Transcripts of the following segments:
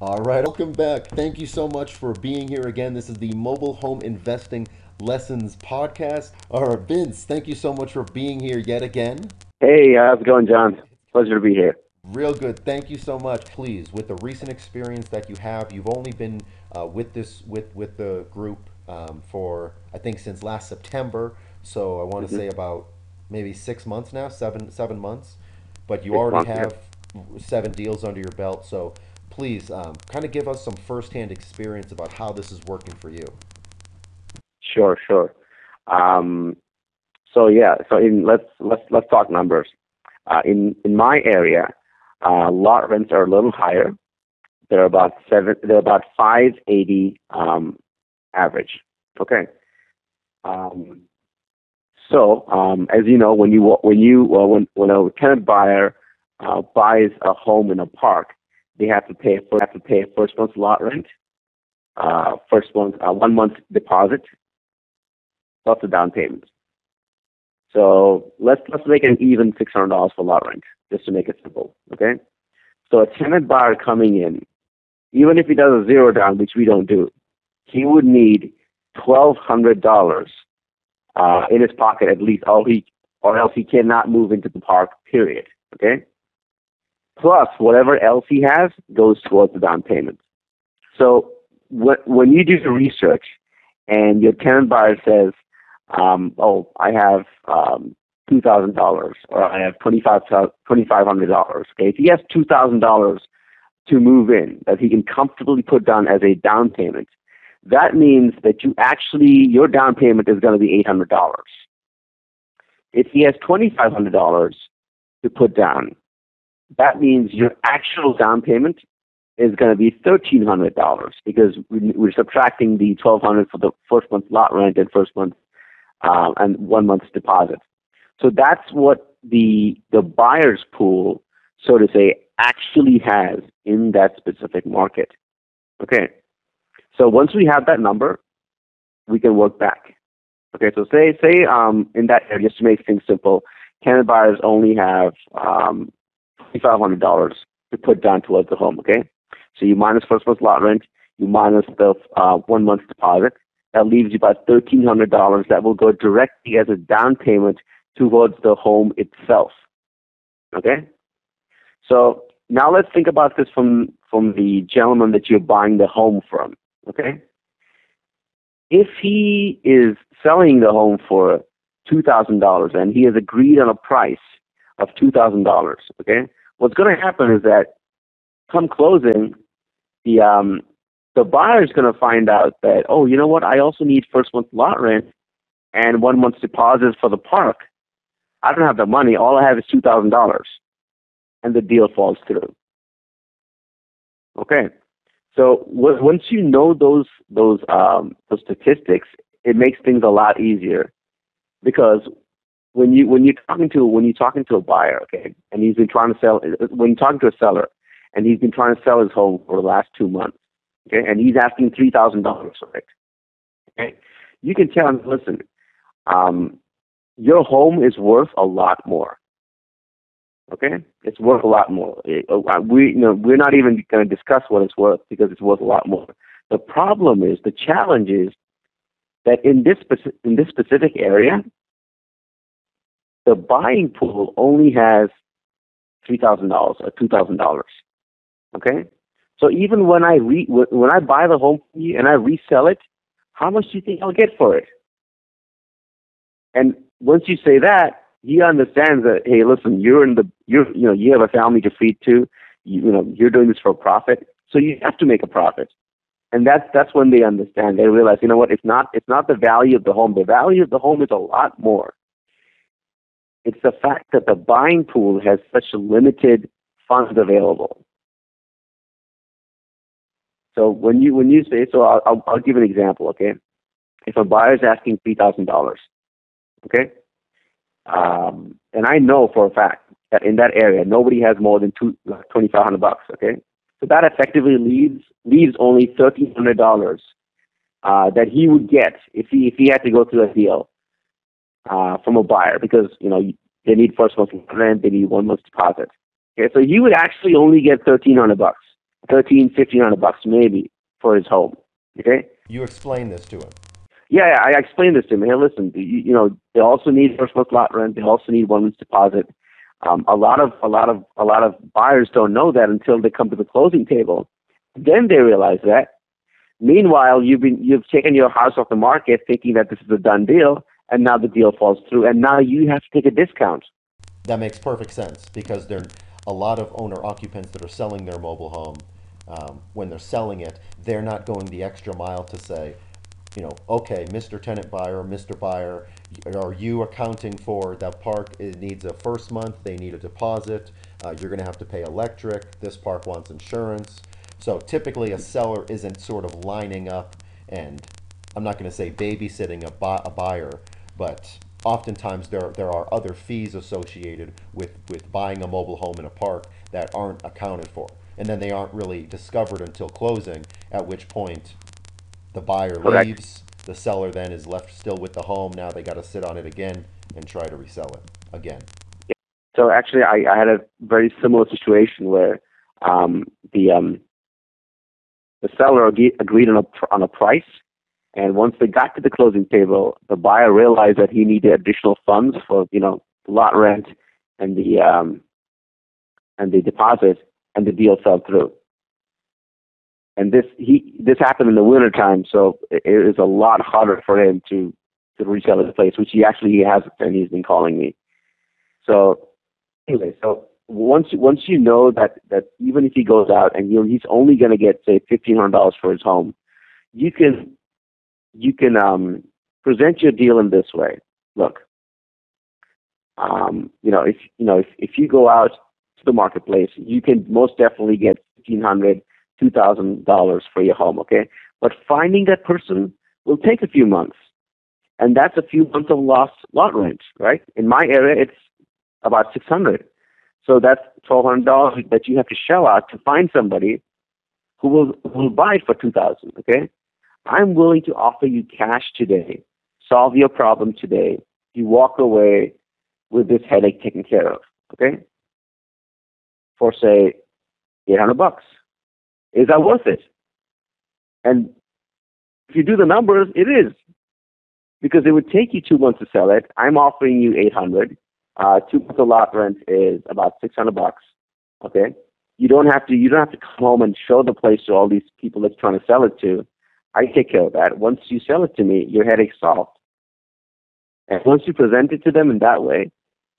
All right, welcome back. Thank you so much for being here again. This is the Mobile Home Investing Lessons podcast. All right, Vince, thank you so much for being here yet again. Hey, how's it going, John? Pleasure to be here. Real good. Thank you so much. Please, with the recent experience that you have, you've only been uh, with this with with the group um, for I think since last September. So I want to mm-hmm. say about maybe six months now, seven seven months. But you six already months, have yeah. seven deals under your belt. So please um, kind of give us some firsthand experience about how this is working for you. Sure, sure. Um, so yeah, so in let's let's let's talk numbers. Uh, in in my area, uh, lot rents are a little higher. They're about seven. They're about five eighty um, average. Okay. Um, so um, as you know, when you when you well, when when a tenant buyer uh, buys a home in a park, they have to pay for have to pay first month's lot rent, uh, first month uh, one month deposit, plus the down payment. So let's let's make it even six hundred dollars for lot rent, just to make it simple. Okay. So a tenant buyer coming in, even if he does a zero down, which we don't do, he would need twelve hundred dollars uh, in his pocket at least, or he or else he cannot move into the park. Period. Okay. Plus, whatever else he has goes towards the down payment. So when you do the research and your tenant buyer says, um, "Oh, I have um, two thousand dollars, or I have twenty five twenty five hundred dollars," okay, if he has two thousand dollars to move in that he can comfortably put down as a down payment, that means that you actually your down payment is going to be eight hundred dollars. If he has twenty five hundred dollars to put down, that means your actual down payment is going to be thirteen hundred dollars because we're subtracting the twelve hundred for the first month lot rent and first month um, and one month's deposit. So that's what the the buyer's pool, so to say, actually has in that specific market. Okay. So once we have that number, we can work back. Okay, so say say um, in that area, just to make things simple, tenant buyers only have um, $2,500 to put down towards the home, okay? So you minus first month's lot rent, you minus the uh, one month's deposit. That leaves you about $1,300 that will go directly as a down payment towards the home itself, okay? So now let's think about this from, from the gentleman that you're buying the home from, okay? If he is selling the home for $2,000 and he has agreed on a price of $2,000, okay? What's going to happen is that come closing, the um, the buyer is going to find out that, oh, you know what? I also need first month lot rent and one month's deposit for the park. I don't have the money. All I have is $2,000. And the deal falls through. Okay. So w- once you know those those um, those statistics, it makes things a lot easier because when you when you're talking to when you're talking to a buyer, okay, and he's been trying to sell when you're talking to a seller, and he's been trying to sell his home for the last two months, okay, and he's asking three thousand dollars for it, okay, you can tell him, listen, um, your home is worth a lot more. Okay, it's worth a lot more. Uh, we, you know, we're not even going to discuss what it's worth because it's worth a lot more. The problem is, the challenge is that in this in this specific area, the buying pool only has $3,000 or uh, $2,000. Okay? So even when I re- when I buy the home and I resell it, how much do you think I'll get for it? And once you say that, he understands that hey, listen, you're in the you're you know you have a family to feed too. You, you know you're doing this for a profit, so you have to make a profit. And that's that's when they understand. They realize, you know what? It's not it's not the value of the home. The value of the home is a lot more. It's the fact that the buying pool has such limited funds available. So when you when you say so, I'll, I'll, give an example. Okay, if a buyer is asking three thousand dollars, okay, um, and I know for a fact that in that area nobody has more than two twenty five hundred bucks. Okay, so that effectively leaves leaves only thirteen hundred dollars uh, that he would get if he if he had to go through a deal uh, from a buyer because you know they need first month rent, they need one month's deposit. Okay, so you would actually only get thirteen hundred bucks. thirteen, fifteen hundred bucks maybe for his home. Okay. You explain this to him. Yeah, I explained this to him. Hey, listen, you, you know, they also need first month lot rent. They also need one month's deposit. Um, a lot of a lot of a lot of buyers don't know that until they come to the closing table. Then they realize that. Meanwhile, you've been you've taken your house off the market thinking that this is a done deal, and now the deal falls through, and now you have to take a discount. That makes perfect sense because there are a lot of owner occupants that are selling their mobile home. Um, when they're selling it, they're not going the extra mile to say, you know, okay, Mr. Tenant Buyer, Mr. Buyer, are you accounting for that park? It needs a first month, they need a deposit, uh, you're going to have to pay electric, this park wants insurance. So typically, a seller isn't sort of lining up and I'm not going to say babysitting a, bu- a buyer, but oftentimes there, there are other fees associated with, with buying a mobile home in a park that aren't accounted for. And then they aren't really discovered until closing, at which point the buyer Correct. leaves, the seller then is left still with the home. Now they got to sit on it again and try to resell it again. So actually, I, I had a very similar situation where um, the um, the seller agreed on a on a price, and once they got to the closing table, the buyer realized that he needed additional funds for you know lot rent and the um, and the deposit, and the deal fell through. And this he this happened in the winter time, so it, it a lot harder for him to to resell his place, which he actually he has, and he's been calling me. So anyway, so once once you know that that even if he goes out and you know, he's only going to get say fifteen hundred dollars for his home, you can you can um, present your deal in this way. Look, um, you know if you know if if you go out to the marketplace, you can most definitely get fifteen hundred, two thousand dollars for your home. Okay, but finding that person will take a few months, and that's a few months of lost lot rent, right? In my area, it's about six hundred. So that's twelve hundred dollars that you have to shell out to find somebody who will who will buy it for two thousand. Okay, I'm willing to offer you cash today, solve your problem today. You walk away with this headache taken care of. Okay, for say eight hundred bucks. Is that worth it? And if you do the numbers, it is because it would take you two months to sell it. I'm offering you eight hundred. Uh, two months of lot rent is about six hundred bucks. Okay, you don't have to you don't have to come home and show the place to all these people that's trying to sell it to. I take care of that. Once you sell it to me, your headache's solved. And once you present it to them in that way,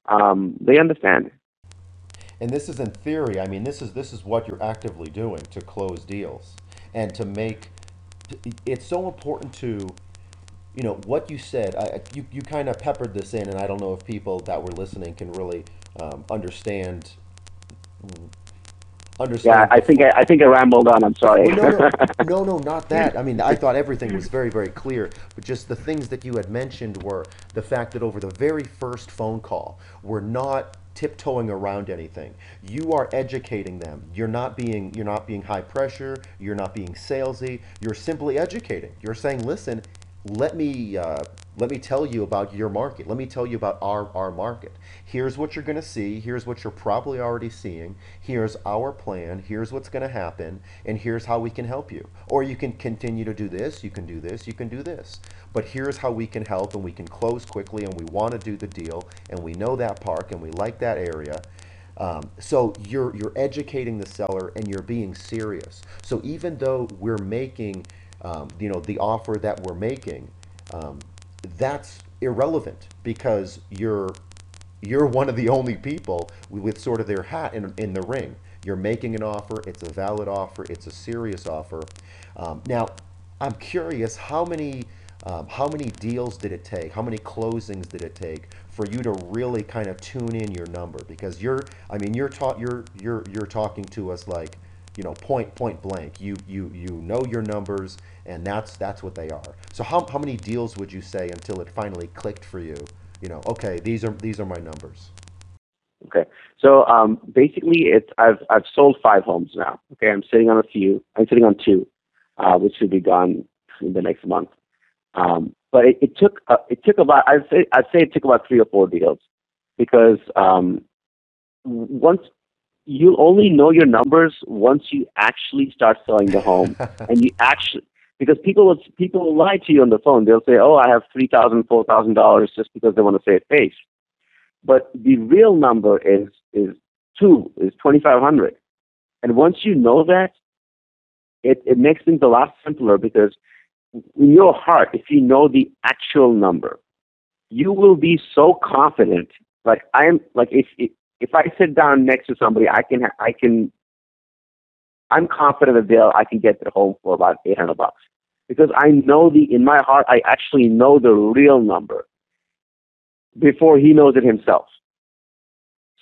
um, they understand. And this is in theory. I mean, this is this is what you're actively doing to close deals and to make. It's so important to, you know, what you said. I, you you kind of peppered this in, and I don't know if people that were listening can really um, understand. Understand. Yeah, I think I, I think I rambled on. I'm sorry. No, no, no, no, not that. I mean, I thought everything was very, very clear, but just the things that you had mentioned were the fact that over the very first phone call, we're not tiptoeing around anything. You are educating them. You're not being you're not being high pressure. You're not being salesy. You're simply educating. You're saying, listen, let me uh, let me tell you about your market. Let me tell you about our our market. Here's what you're going to see. Here's what you're probably already seeing. Here's our plan. Here's what's going to happen, and here's how we can help you. Or you can continue to do this. You can do this. You can do this. But here's how we can help, and we can close quickly, and we want to do the deal, and we know that park, and we like that area. Um, so you're you're educating the seller, and you're being serious. So even though we're making um, you know, the offer that we're making, um, that's irrelevant because you're you're one of the only people with sort of their hat in, in the ring. You're making an offer. It's a valid offer. It's a serious offer. Um, now, I'm curious how many um, how many deals did it take? How many closings did it take for you to really kind of tune in your number? Because you're, I mean, you're taught you're you're you're talking to us like you know, point point blank. You you you know your numbers, and that's that's what they are. So how, how many deals would you say until it finally clicked for you? You know, okay, these are these are my numbers. Okay, so um, basically, it's I've I've sold five homes now. Okay, I'm sitting on a few. I'm sitting on two, uh, which should be gone in the next month. Um, but it, it took uh, it took about I'd say I'd say it took about three or four deals because um, once you only know your numbers once you actually start selling the home and you actually because people will people will lie to you on the phone. They'll say, "Oh, I have three thousand, four thousand dollars," just because they want to save face. But the real number is is two, is twenty five hundred. And once you know that, it it makes things a lot simpler because in your heart, if you know the actual number, you will be so confident. Like I'm like if if, if I sit down next to somebody, I can I can I'm confident that they'll I can get their home for about eight hundred bucks because I know the in my heart I actually know the real number before he knows it himself.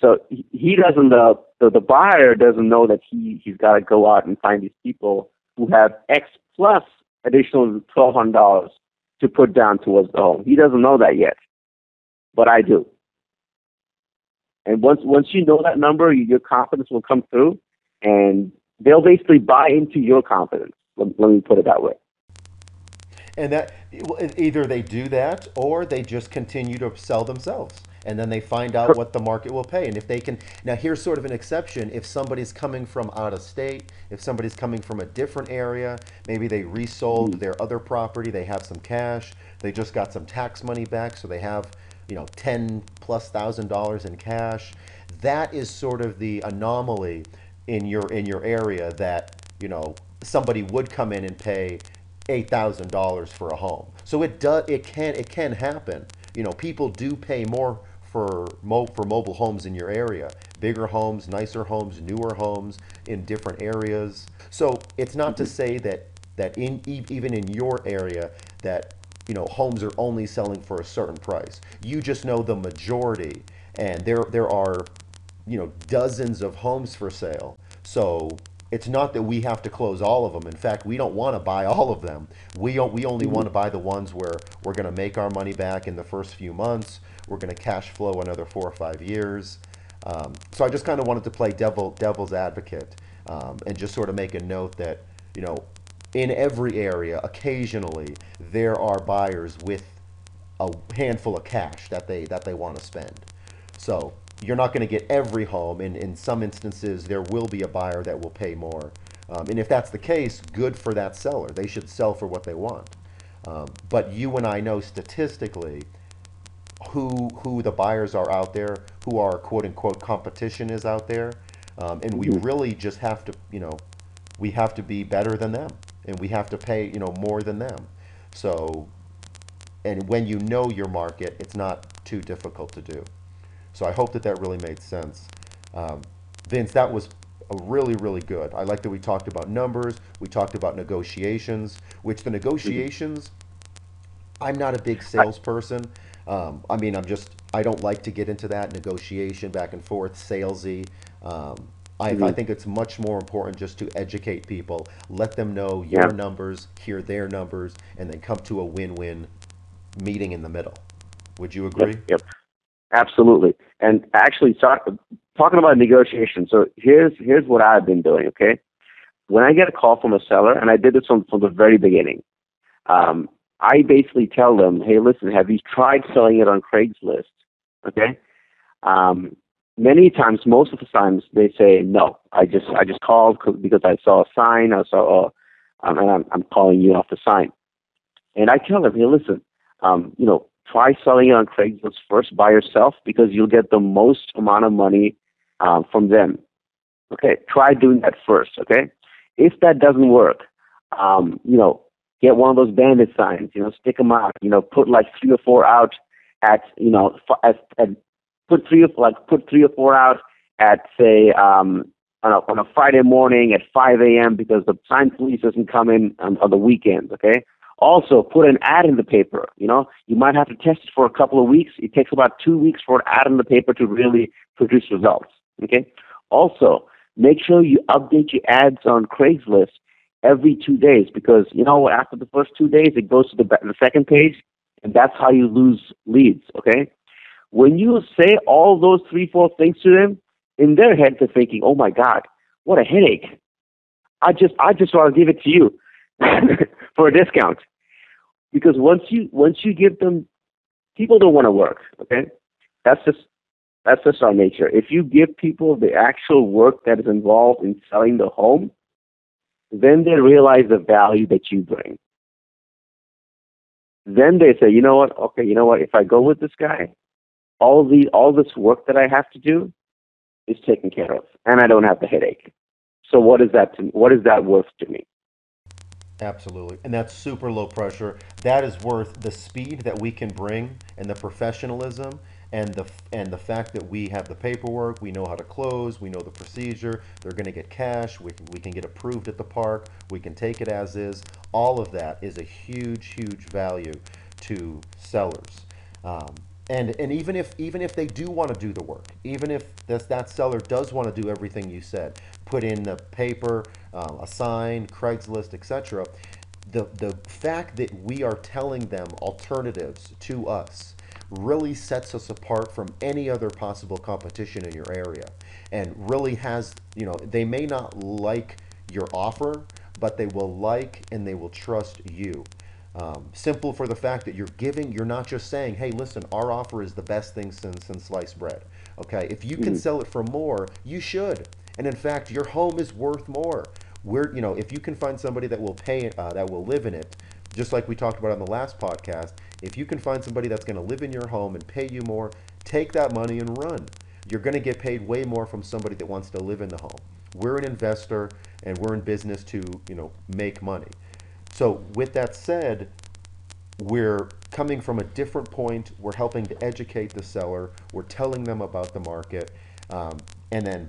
So he doesn't uh, the the buyer doesn't know that he he's got to go out and find these people who have X plus additional twelve hundred dollars to put down towards the home. He doesn't know that yet, but I do. And once once you know that number, your confidence will come through, and they'll basically buy into your confidence. Let, let me put it that way. And that either they do that or they just continue to sell themselves. And then they find out what the market will pay. And if they can, now here's sort of an exception. If somebody's coming from out of state, if somebody's coming from a different area, maybe they resold mm. their other property, they have some cash, they just got some tax money back, so they have, you know, 10 plus thousand dollars in cash. That is sort of the anomaly in your in your area that, you know, somebody would come in and pay eight thousand dollars for a home. So it does it can it can happen. You know, people do pay more for mo- for mobile homes in your area. Bigger homes, nicer homes, newer homes in different areas. So it's not to mm-hmm. say that that in even in your area that you know homes are only selling for a certain price. You just know the majority, and there there are you know dozens of homes for sale. So it's not that we have to close all of them. In fact, we don't want to buy all of them. We, we only want to buy the ones where we're going to make our money back in the first few months. We're going to cash flow another four or five years. Um, so I just kind of wanted to play devil, devil's advocate um, and just sort of make a note that, you know, in every area, occasionally, there are buyers with a handful of cash that they, that they want to spend. So you're not going to get every home. In, in some instances, there will be a buyer that will pay more. Um, and if that's the case, good for that seller. They should sell for what they want. Um, but you and I know statistically who who the buyers are out there, who our quote unquote competition is out there, um, and we mm-hmm. really just have to, you know, we have to be better than them, and we have to pay, you know, more than them. So, and when you know your market, it's not too difficult to do. So I hope that that really made sense. Um, Vince, that was really, really good. I like that we talked about numbers, we talked about negotiations, which the negotiations, I'm not a big salesperson. Um, I mean, I'm just, I don't like to get into that negotiation back and forth, salesy. Um, I, mm-hmm. I, think it's much more important just to educate people, let them know your yeah. numbers, hear their numbers, and then come to a win-win meeting in the middle. Would you agree? Yep. yep. Absolutely. And actually, talk, talking about negotiation. So here's here's what I've been doing. Okay, when I get a call from a seller, and I did this from from the very beginning, um, I basically tell them, "Hey, listen, have you tried selling it on Craigslist?" Okay. Um, many times, most of the times, they say no. I just I just called because I saw a sign. I saw, oh, um, and I'm I'm calling you off the sign. And I tell them, "Hey, listen, um, you know, try selling it on Craigslist first by yourself because you'll get the most amount of money um, from them. Okay, try doing that first. Okay, if that doesn't work, um, you know, get one of those bandit signs. You know, stick them out. You know, put like three or four out at you know at, at put three or like put three or four out at say um, on a, on a Friday morning at 5 a.m. because the sign police doesn't come in on, on the weekends. Okay, also, put an ad in the paper. You know, you might have to test it for a couple of weeks. It takes about two weeks for an ad in the paper to really produce results. Okay. Also, make sure you update your ads on Craigslist every two days because you know after the first two days it goes to the, the second page, and that's how you lose leads. Okay. When you say all those three, four things to them, in their head they're thinking, "Oh my God, what a headache! I just, I just want to give it to you." for a discount. Because once you once you give them, people don't want to work. Okay, that's just That's just our nature. If you give people the actual work that is involved in selling the home, then they realize the value that you bring. Then they say, you know what? Okay, you know what? If I go with this guy, all the all this work that I have to do is taken care of, and I don't have the headache. So what is that? To, what is that worth to me? Absolutely. And that's super low pressure. That is worth the speed that we can bring and the professionalism and the and the fact that we have the paperwork, we know how to close, we know the procedure, they're going to get cash, we can, we can get approved at the park, we can take it as is. All of that is a huge, huge value to sellers. Um, and and even if even if they do want to do the work, even if this, that seller does want to do everything you said, put in the paper, uh, a sign, Craigslist, etc. The the fact that we are telling them alternatives to us really sets us apart from any other possible competition in your area, and really has you know they may not like your offer, but they will like and they will trust you. Um, simple for the fact that you're giving, you're not just saying, hey, listen, our offer is the best thing since, since sliced bread. Okay, if you can mm-hmm. sell it for more, you should. And in fact, your home is worth more. We're, you know, if you can find somebody that will pay, uh, that will live in it, just like we talked about on the last podcast, if you can find somebody that's going to live in your home and pay you more, take that money and run. You're going to get paid way more from somebody that wants to live in the home. We're an investor and we're in business to, you know, make money. So, with that said, we're coming from a different point. We're helping to educate the seller. We're telling them about the market, um, and then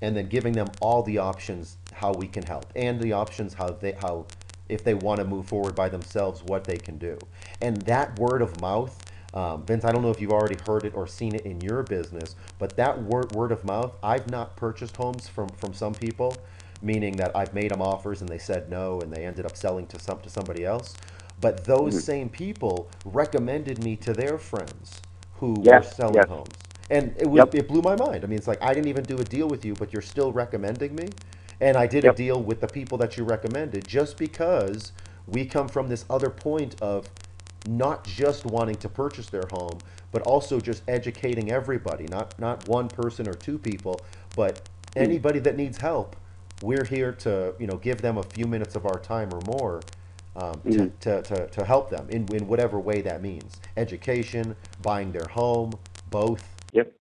and then giving them all the options how we can help, and the options how they how if they want to move forward by themselves, what they can do. And that word of mouth, um, Vince, I don't know if you've already heard it or seen it in your business, but that word word of mouth, I've not purchased homes from from some people meaning that I've made them offers and they said no and they ended up selling to some to somebody else. But those mm-hmm. same people recommended me to their friends who yes, were selling yes. homes. And it, was, yep. it blew my mind. I mean, it's like I didn't even do a deal with you, but you're still recommending me. And I did yep. a deal with the people that you recommended just because we come from this other point of not just wanting to purchase their home, but also just educating everybody, not not one person or two people, but mm. anybody that needs help we're here to you know give them a few minutes of our time or more um, mm-hmm. to, to, to, to, help them in, in whatever way that means. Education buying their home both. Yep.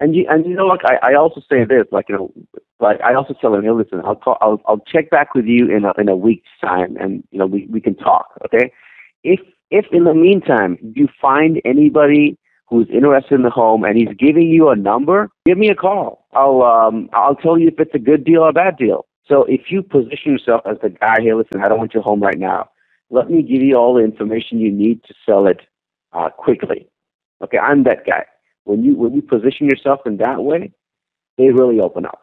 And you and you know like I, I also say this like you know like I also tell them hey listen I'll call I'll I'll check back with you in a in a week's time and you know we we can talk okay? If if in the meantime you find anybody who's interested in the home and he's giving you a number, give me a call. I'll um, I'll tell you if it's a good deal or a bad deal. So if you position yourself as the guy, hey, listen, I don't want your home right now. Let me give you all the information you need to sell it uh, quickly. Okay, I'm that guy. When you when you position yourself in that way, they really open up.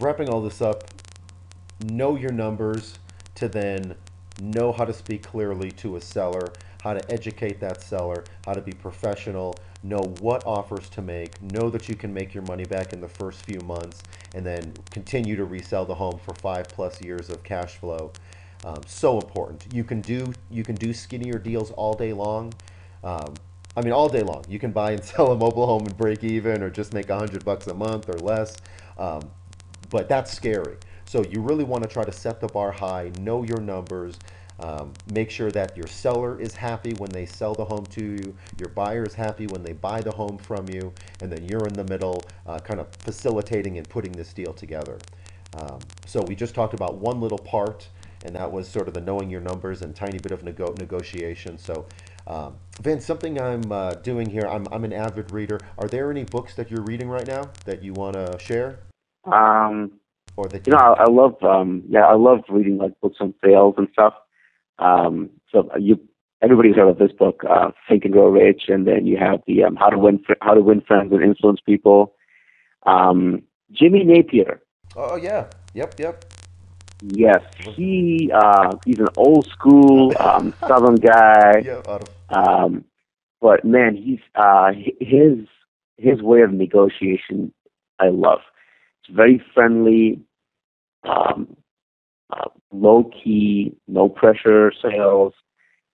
Wrapping all this up, know your numbers to then know how to speak clearly to a seller how to educate that seller, how to be professional, know what offers to make, know that you can make your money back in the first few months, and then continue to resell the home for five plus years of cash flow. Um, so important. You can do you can do skinnier deals all day long. Um, I mean, all day long. You can buy and sell a mobile home and break even, or just make a hundred bucks a month or less. Um, but that's scary. So you really want to try to set the bar high, know your numbers, um, make sure that your seller is happy when they sell the home to you, your buyer is happy when they buy the home from you, and then you're in the middle, uh, kind of facilitating and putting this deal together. Um, so we just talked about one little part, and that was sort of the knowing your numbers and tiny bit of nego- negotiation. So, um, Vince, something I'm uh, doing here, I'm, I'm an avid reader. Are there any books that you're reading right now that you want to share? Um, or that you, you know, I, I love, um, yeah, I love reading like books on sales and stuff. Um, so you everybody's heard of this book, uh, Think and Grow Rich, and then you have the um, How to Win How to Win Friends and Influence People. Um, Jimmy Napier. Oh yeah, yep, yep. Yes, he uh, he's an old school um, Southern guy. Yeah, um, but man, he's uh, his his way of negotiation. I love. It's very friendly. Um, low key, no pressure sales,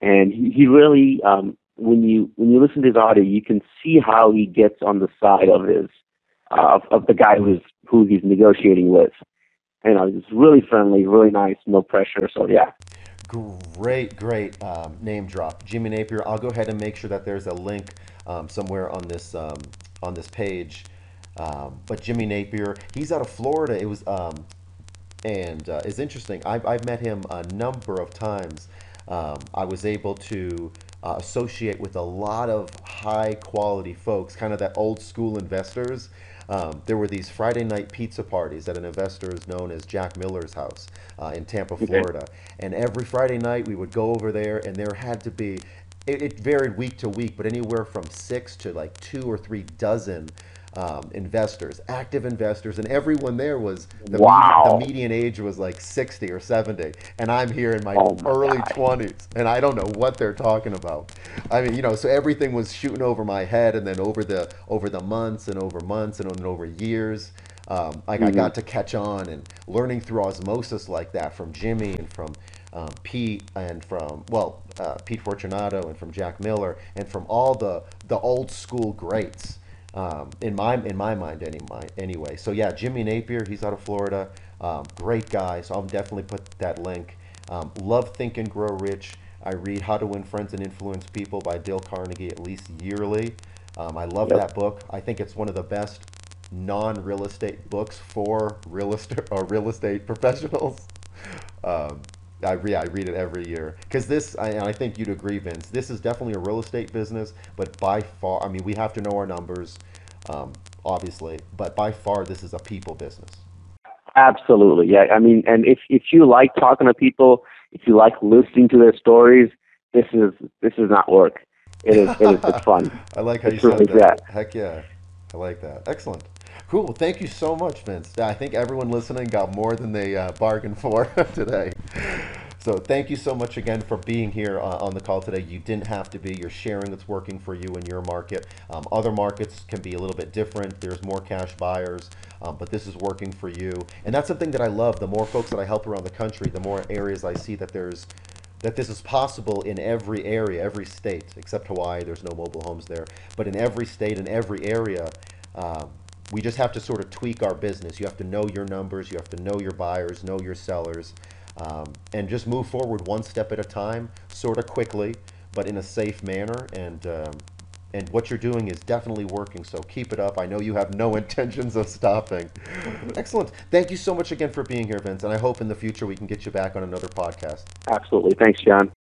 and he, he really um, when you when you listen to his audio, you can see how he gets on the side of his uh, of, of the guy who's who he's negotiating with. You know, he's really friendly, really nice, no pressure. So yeah. Great, great um, name drop, Jimmy Napier. I'll go ahead and make sure that there's a link um, somewhere on this um, on this page. Um, but Jimmy Napier, he's out of Florida. It was um, and uh, it's interesting. I've, I've met him a number of times. Um, I was able to uh, associate with a lot of high quality folks, kind of that old school investors. Um, there were these Friday night pizza parties at an investor is known as Jack Miller's house uh, in Tampa, Florida. And every Friday night we would go over there, and there had to be, it, it varied week to week, but anywhere from six to like two or three dozen um, investors, active investors, and everyone there was the, wow. median, the median age was like 60 or 70, and I'm here in my, oh my early God. 20s, and I don't know what they're talking about. I mean, you know, so everything was shooting over my head, and then over the over the months and over months and over years. Um, like mm-hmm. I got to catch on and learning through osmosis like that from Jimmy and from um, Pete and from well uh, Pete Fortunato and from Jack Miller and from all the the old school greats um, in my in my mind anyway. Anyway, so yeah, Jimmy Napier, he's out of Florida, um, great guy. So I'll definitely put that link. Um, love Think and Grow Rich. I read How to Win Friends and Influence People by Dale Carnegie at least yearly. Um, I love Yep. that book. I think it's one of the best non-real estate books for real estate or real estate professionals. Um, I, re- I read it every year because this, I, and I think you'd agree, Vince. This is definitely a real estate business, but by far, I mean, we have to know our numbers, um, obviously, but by far, this is a people business. Absolutely, yeah. I mean, and if if you like talking to people, if you like listening to their stories, this is this is not work. It is it is it's fun. I like how It's you said that. that. Heck yeah, I like that. Excellent. Cool. Thank you so much, Vince. I think everyone listening got more than they uh, bargained for today. So thank you so much again for being here uh, on the call today. You didn't have to be. You're sharing what's working for you in your market. Um, other markets can be a little bit different. There's more cash buyers, um, but this is working for you. And that's something that I love. The more folks that I help around the country, the more areas I see that there's that this is possible in every area, every state, except Hawaii. There's no mobile homes there, but in every state, in every area. Um, we just have to sort of tweak our business. You have to know your numbers, you have to know your buyers, know your sellers, um, and just move forward one step at a time, sort of quickly, but in a safe manner. And um, and what you're doing is definitely working. So keep it up. I know you have no intentions of stopping. Excellent. Thank you so much again for being here, Vince. And I hope in the future we can get you back on another podcast. Absolutely. Thanks, John.